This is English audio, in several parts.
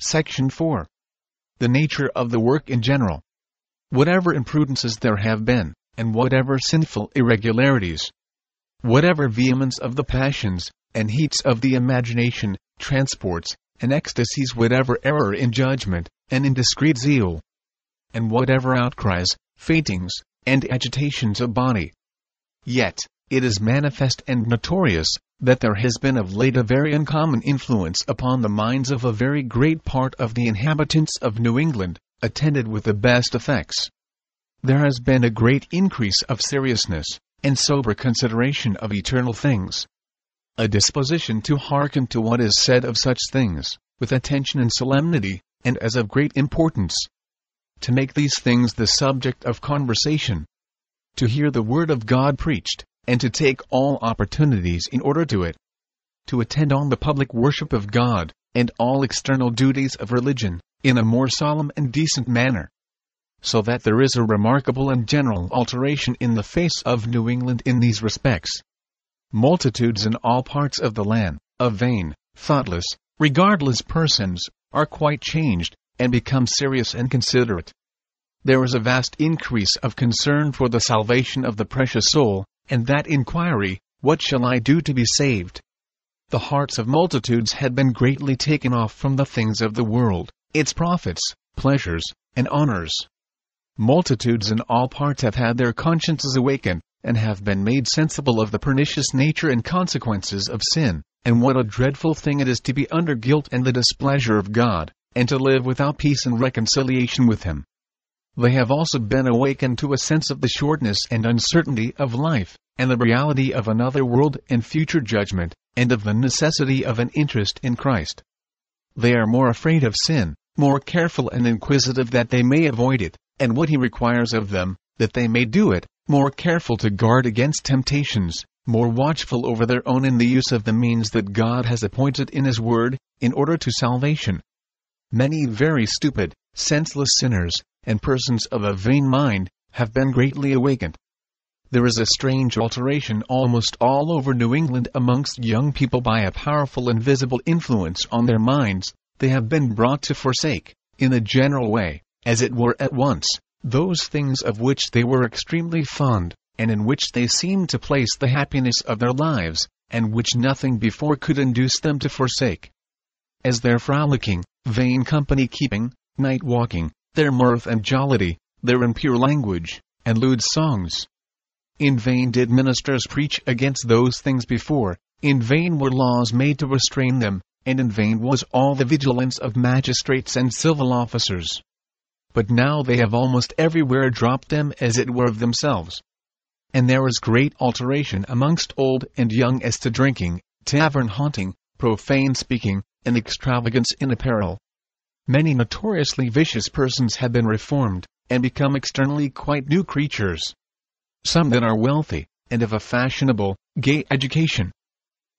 Section 4. The nature of the work in general. Whatever imprudences there have been, and whatever sinful irregularities, whatever vehemence of the passions, and heats of the imagination, transports, and ecstasies, whatever error in judgment, and indiscreet zeal, and whatever outcries, faintings, and agitations of body. Yet, it is manifest and notorious, that there has been of late a very uncommon influence upon the minds of a very great part of the inhabitants of New England, attended with the best effects. There has been a great increase of seriousness, and sober consideration of eternal things. A disposition to hearken to what is said of such things, with attention and solemnity, and as of great importance. To make these things the subject of conversation. To hear the Word of God preached, and to take all opportunities in order to it. To attend on the public worship of God, and all external duties of religion, in a more solemn and decent manner. So that there is a remarkable and general alteration in the face of New England in these respects. Multitudes in all parts of the land, of vain, thoughtless, regardless persons, are quite changed, and become serious and considerate. There is a vast increase of concern for the salvation of the precious soul, and that inquiry, What shall I do to be saved? The hearts of multitudes had been greatly taken off from the things of the world, its profits, pleasures, and honors. Multitudes in all parts have had their consciences awakened, and have been made sensible of the pernicious nature and consequences of sin, and what a dreadful thing it is to be under guilt and the displeasure of God, and to live without peace and reconciliation with Him. They have also been awakened to a sense of the shortness and uncertainty of life, and the reality of another world and future judgment, and of the necessity of an interest in Christ. They are more afraid of sin, more careful and inquisitive that they may avoid it, and what He requires of them, that they may do it, more careful to guard against temptations, more watchful over their own in the use of the means that God has appointed in His Word, in order to salvation. Many very stupid, senseless sinners, and persons of a vain mind, have been greatly awakened. There is a strange alteration almost all over New England amongst young people by a powerful and visible influence on their minds, they have been brought to forsake, in a general way, as it were at once, those things of which they were extremely fond, and in which they seemed to place the happiness of their lives, and which nothing before could induce them to forsake. As their frolicking, vain company keeping, night walking, their mirth and jollity, their impure language, and lewd songs. In vain did ministers preach against those things before, in vain were laws made to restrain them, and in vain was all the vigilance of magistrates and civil officers. But now they have almost everywhere dropped them as it were of themselves. And there is great alteration amongst old and young as to drinking, tavern haunting, profane speaking, and extravagance in apparel. Many notoriously vicious persons have been reformed, and become externally quite new creatures. Some that are wealthy, and of a fashionable, gay education.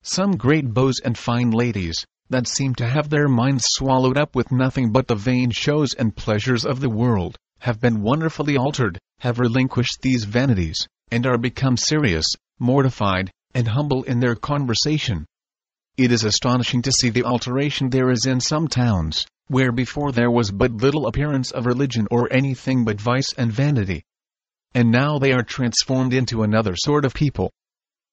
Some great beaux and fine ladies, that seem to have their minds swallowed up with nothing but the vain shows and pleasures of the world, have been wonderfully altered, have relinquished these vanities, and are become serious, mortified, and humble in their conversation. It is astonishing to see the alteration there is in some towns, where before there was but little appearance of religion or anything but vice and vanity. And now they are transformed into another sort of people.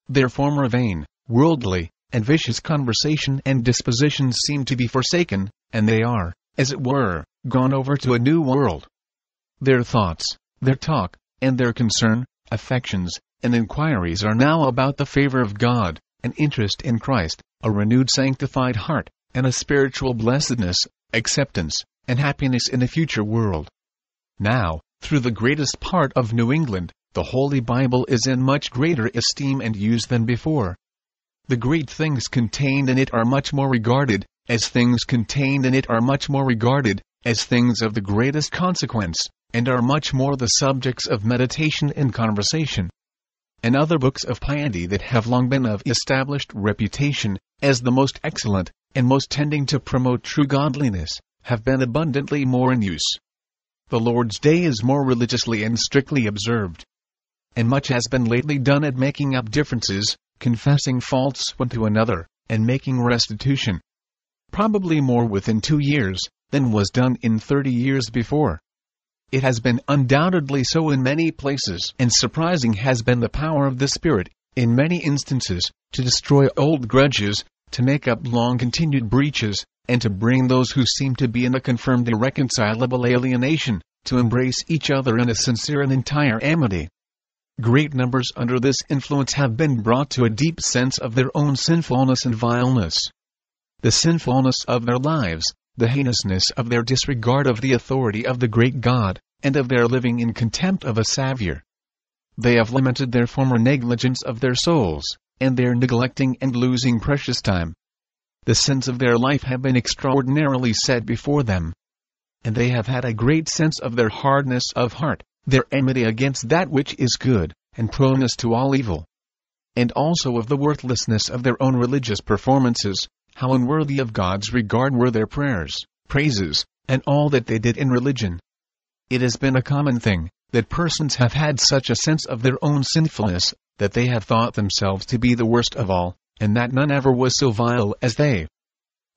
Their former vain, worldly, and vicious conversation and dispositions seem to be forsaken, and they are, as it were, gone over to a new world. Their thoughts, their talk, and their concern, affections, and inquiries are now about the favor of God, an interest in Christ, a renewed sanctified heart, and a spiritual blessedness, acceptance, and happiness in a future world. Now, through the greatest part of New England, the Holy Bible is in much greater esteem and use than before. The great things contained in it are much more regarded, as things contained in it are much more regarded, as things of the greatest consequence, and are much more the subjects of meditation and conversation. And other books of piety that have long been of established reputation, as the most excellent, and most tending to promote true godliness, have been abundantly more in use. The Lord's Day is more religiously and strictly observed. And much has been lately done at making up differences, confessing faults one to another, and making restitution. Probably more within two years, than was done in thirty years before. It has been undoubtedly so in many places, and surprising has been the power of the Spirit, in many instances, to destroy old grudges, to make up long continued breaches, and to bring those who seem to be in a confirmed irreconcilable alienation, to embrace each other in a sincere and entire amity. Great numbers under this influence have been brought to a deep sense of their own sinfulness and vileness. The sinfulness of their lives, the heinousness of their disregard of the authority of the great God, and of their living in contempt of a Saviour. They have lamented their former negligence of their souls, and their neglecting and losing precious time. The sins of their life have been extraordinarily set before them. And they have had a great sense of their hardness of heart, their enmity against that which is good, and proneness to all evil. And also of the worthlessness of their own religious performances, how unworthy of God's regard were their prayers, praises, and all that they did in religion. It has been a common thing, that persons have had such a sense of their own sinfulness, that they have thought themselves to be the worst of all, and that none ever was so vile as they.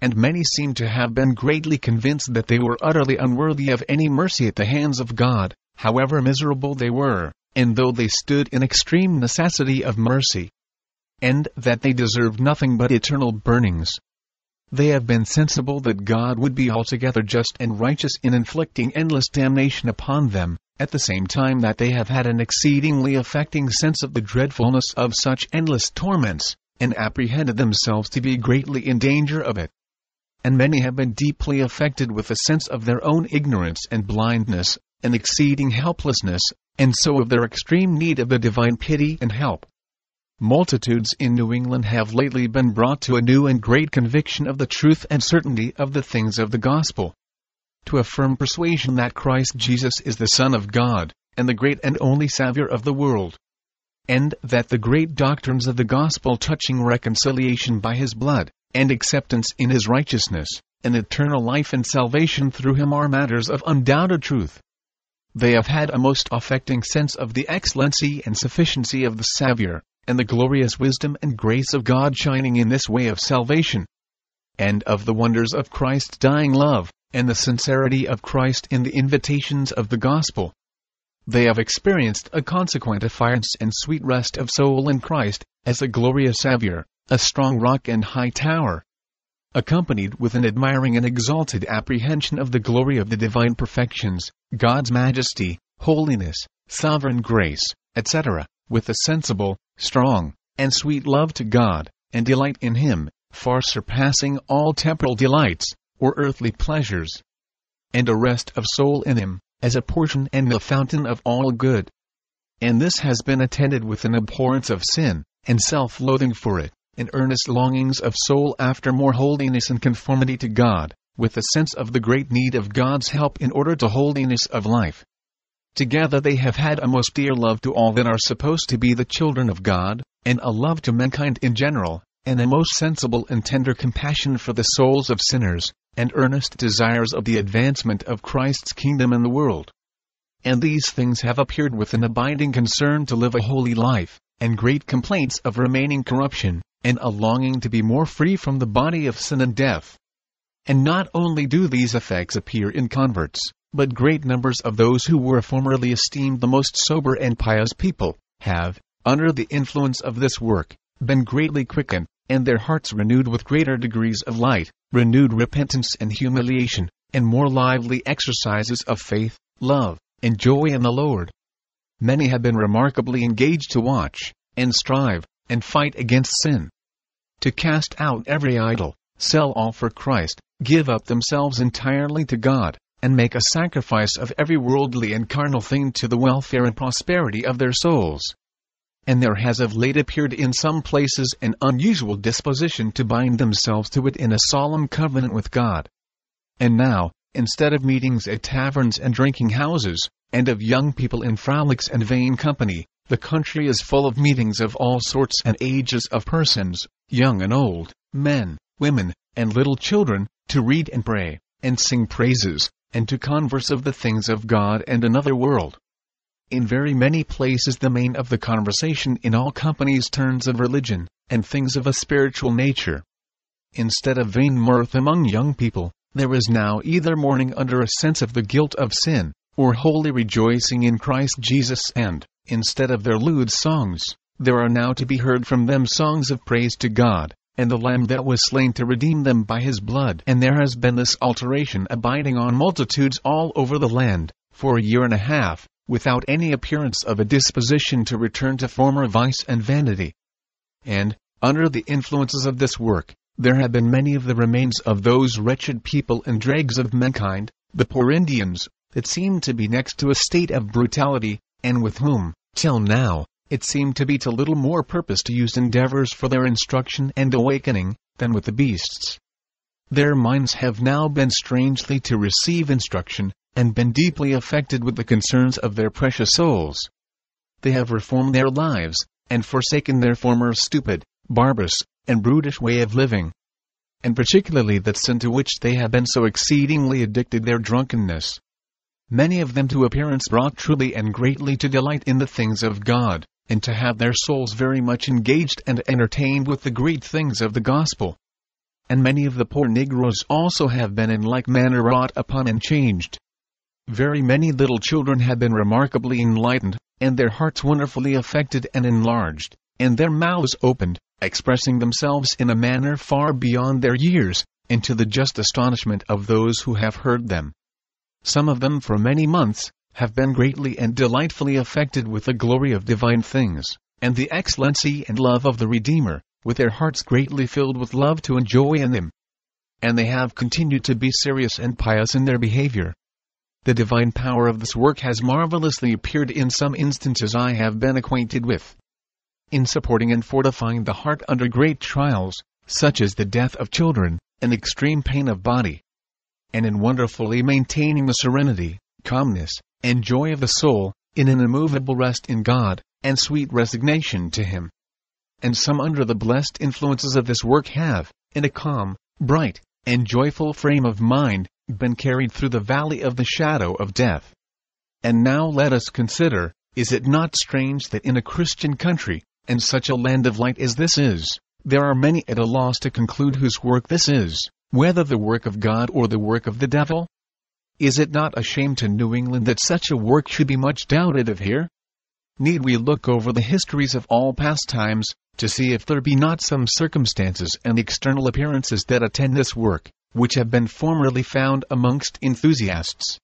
And many seem to have been greatly convinced that they were utterly unworthy of any mercy at the hands of God, however miserable they were, and though they stood in extreme necessity of mercy. And that they deserved nothing but eternal burnings. They have been sensible that God would be altogether just and righteous in inflicting endless damnation upon them, at the same time that they have had an exceedingly affecting sense of the dreadfulness of such endless torments, and apprehended themselves to be greatly in danger of it. And many have been deeply affected with a sense of their own ignorance and blindness, and exceeding helplessness, and so of their extreme need of the divine pity and help. Multitudes in New England have lately been brought to a new and great conviction of the truth and certainty of the things of the gospel. To a firm persuasion that Christ Jesus is the Son of God, and the great and only Saviour of the world. And that the great doctrines of the gospel touching reconciliation by his blood, and acceptance in his righteousness, and eternal life and salvation through him are matters of undoubted truth. They have had a most affecting sense of the excellency and sufficiency of the Saviour, and the glorious wisdom and grace of God shining in this way of salvation, and of the wonders of Christ's dying love, and the sincerity of Christ in the invitations of the gospel. They have experienced a consequent affiance and sweet rest of soul in Christ, as a glorious Saviour, a strong rock and high tower, accompanied with an admiring and exalted apprehension of the glory of the divine perfections, God's majesty, holiness, sovereign grace, etc with a sensible, strong, and sweet love to God, and delight in Him, far surpassing all temporal delights, or earthly pleasures. And a rest of soul in Him, as a portion and the fountain of all good. And this has been attended with an abhorrence of sin, and self-loathing for it, and earnest longings of soul after more holiness and conformity to God, with a sense of the great need of God's help in order to holiness of life. Together they have had a most dear love to all that are supposed to be the children of God, and a love to mankind in general, and a most sensible and tender compassion for the souls of sinners, and earnest desires of the advancement of Christ's kingdom in the world. And these things have appeared with an abiding concern to live a holy life, and great complaints of remaining corruption, and a longing to be more free from the body of sin and death. And not only do these effects appear in converts, but great numbers of those who were formerly esteemed the most sober and pious people, have, under the influence of this work, been greatly quickened, and their hearts renewed with greater degrees of light, renewed repentance and humiliation, and more lively exercises of faith, love, and joy in the Lord. Many have been remarkably engaged to watch, and strive, and fight against sin. To cast out every idol, sell all for Christ, give up themselves entirely to God, and make a sacrifice of every worldly and carnal thing to the welfare and prosperity of their souls. And there has of late appeared in some places an unusual disposition to bind themselves to it in a solemn covenant with God. And now, instead of meetings at taverns and drinking houses, and of young people in frolics and vain company, the country is full of meetings of all sorts and ages of persons, young and old, men, women, and little children, to read and pray, and sing praises, and to converse of the things of God and another world. In very many places the main of the conversation in all companies turns of religion, and things of a spiritual nature. Instead of vain mirth among young people, there is now either mourning under a sense of the guilt of sin, or wholly rejoicing in Christ Jesus and, instead of their lewd songs, there are now to be heard from them songs of praise to God, and the Lamb that was slain to redeem them by his blood. And there has been this alteration abiding on multitudes all over the land, for a year and a half, without any appearance of a disposition to return to former vice and vanity. And, under the influences of this work, there have been many of the remains of those wretched people and dregs of mankind, the poor Indians, that seem to be next to a state of brutality, and with whom, till now, it seemed to be to little more purpose to use endeavors for their instruction and awakening, than with the beasts. Their minds have now been strangely to receive instruction, and been deeply affected with the concerns of their precious souls. They have reformed their lives, and forsaken their former stupid, barbarous, and brutish way of living. And particularly that sin to which they have been so exceedingly addicted their drunkenness. Many of them to appearance brought truly and greatly to delight in the things of God, and to have their souls very much engaged and entertained with the great things of the gospel. And many of the poor negroes also have been in like manner wrought upon and changed. Very many little children have been remarkably enlightened, and their hearts wonderfully affected and enlarged, and their mouths opened, expressing themselves in a manner far beyond their years, and to the just astonishment of those who have heard them. Some of them for many months, have been greatly and delightfully affected with the glory of divine things, and the excellency and love of the Redeemer, with their hearts greatly filled with love to enjoy in them. And they have continued to be serious and pious in their behavior. The divine power of this work has marvelously appeared in some instances I have been acquainted with. In supporting and fortifying the heart under great trials, such as the death of children, and extreme pain of body. And in wonderfully maintaining the serenity, calmness, and joy of the soul, in an immovable rest in God, and sweet resignation to Him. And some under the blessed influences of this work have, in a calm, bright, and joyful frame of mind, been carried through the valley of the shadow of death. And now let us consider, is it not strange that in a Christian country, and such a land of light as this is, there are many at a loss to conclude whose work this is, whether the work of God or the work of the devil? Is it not a shame to New England that such a work should be much doubted of here? Need we look over the histories of all past times, to see if there be not some circumstances and external appearances that attend this work, which have been formerly found amongst enthusiasts?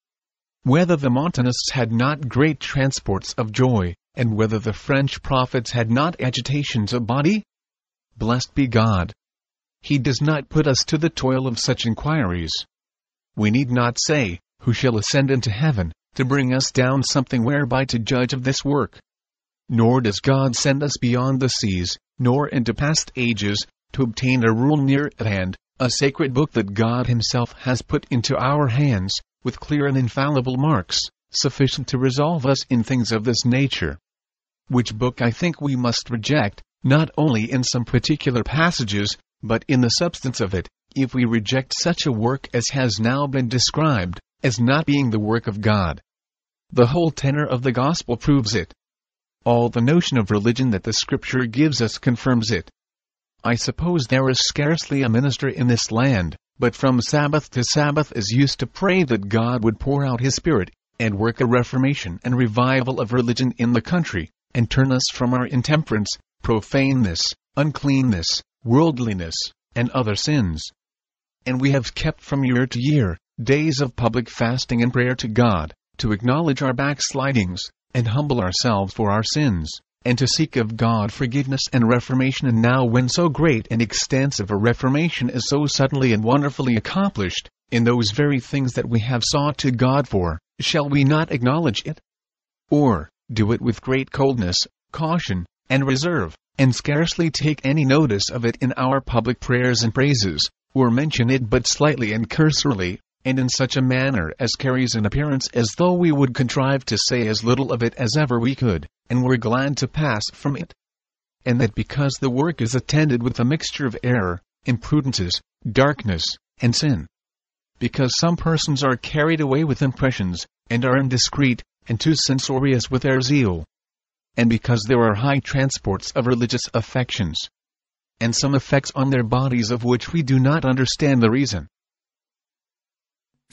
Whether the Montanists had not great transports of joy, and whether the French prophets had not agitations of body? Blessed be God! He does not put us to the toil of such inquiries. We need not say, who shall ascend into heaven, to bring us down something whereby to judge of this work. Nor does God send us beyond the seas, nor into past ages, to obtain a rule near at hand, a sacred book that God Himself has put into our hands, with clear and infallible marks, sufficient to resolve us in things of this nature. Which book I think we must reject, not only in some particular passages, but in the substance of it, if we reject such a work as has now been described, as not being the work of God. The whole tenor of the gospel proves it. All the notion of religion that the scripture gives us confirms it. I suppose there is scarcely a minister in this land, but from Sabbath to Sabbath is used to pray that God would pour out his Spirit, and work a reformation and revival of religion in the country, and turn us from our intemperance, profaneness, uncleanness, worldliness, and other sins. And we have kept from year to year, days of public fasting and prayer to God, to acknowledge our backslidings, and humble ourselves for our sins, and to seek of God forgiveness and reformation. And now, when so great and extensive a reformation is so suddenly and wonderfully accomplished, in those very things that we have sought to God for, shall we not acknowledge it? Or, do it with great coldness, caution, and reserve, and scarcely take any notice of it in our public prayers and praises, or mention it but slightly and cursorily, and in such a manner as carries an appearance as though we would contrive to say as little of it as ever we could, and were glad to pass from it. And that because the work is attended with a mixture of error, imprudences, darkness, and sin. Because some persons are carried away with impressions, and are indiscreet, and too censorious with their zeal. And because there are high transports of religious affections, and some effects on their bodies of which we do not understand the reason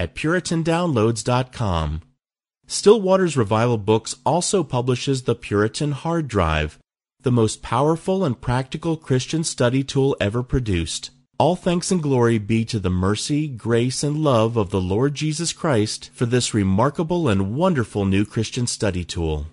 at PuritanDownloads.com. Still Waters Revival Books also publishes the Puritan Hard Drive, the most powerful and practical Christian study tool ever produced. All thanks and glory be to the mercy, grace, and love of the Lord Jesus Christ for this remarkable and wonderful new Christian study tool.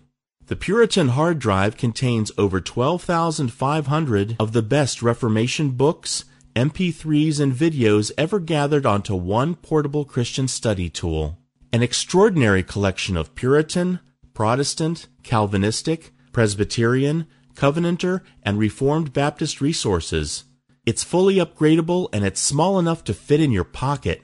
The Puritan hard drive contains over 12,500 of the best Reformation books, MP3s, and videos ever gathered onto one portable Christian study tool. An extraordinary collection of Puritan, Protestant, Calvinistic, Presbyterian, Covenanter, and Reformed Baptist resources. It's fully upgradable and it's small enough to fit in your pocket.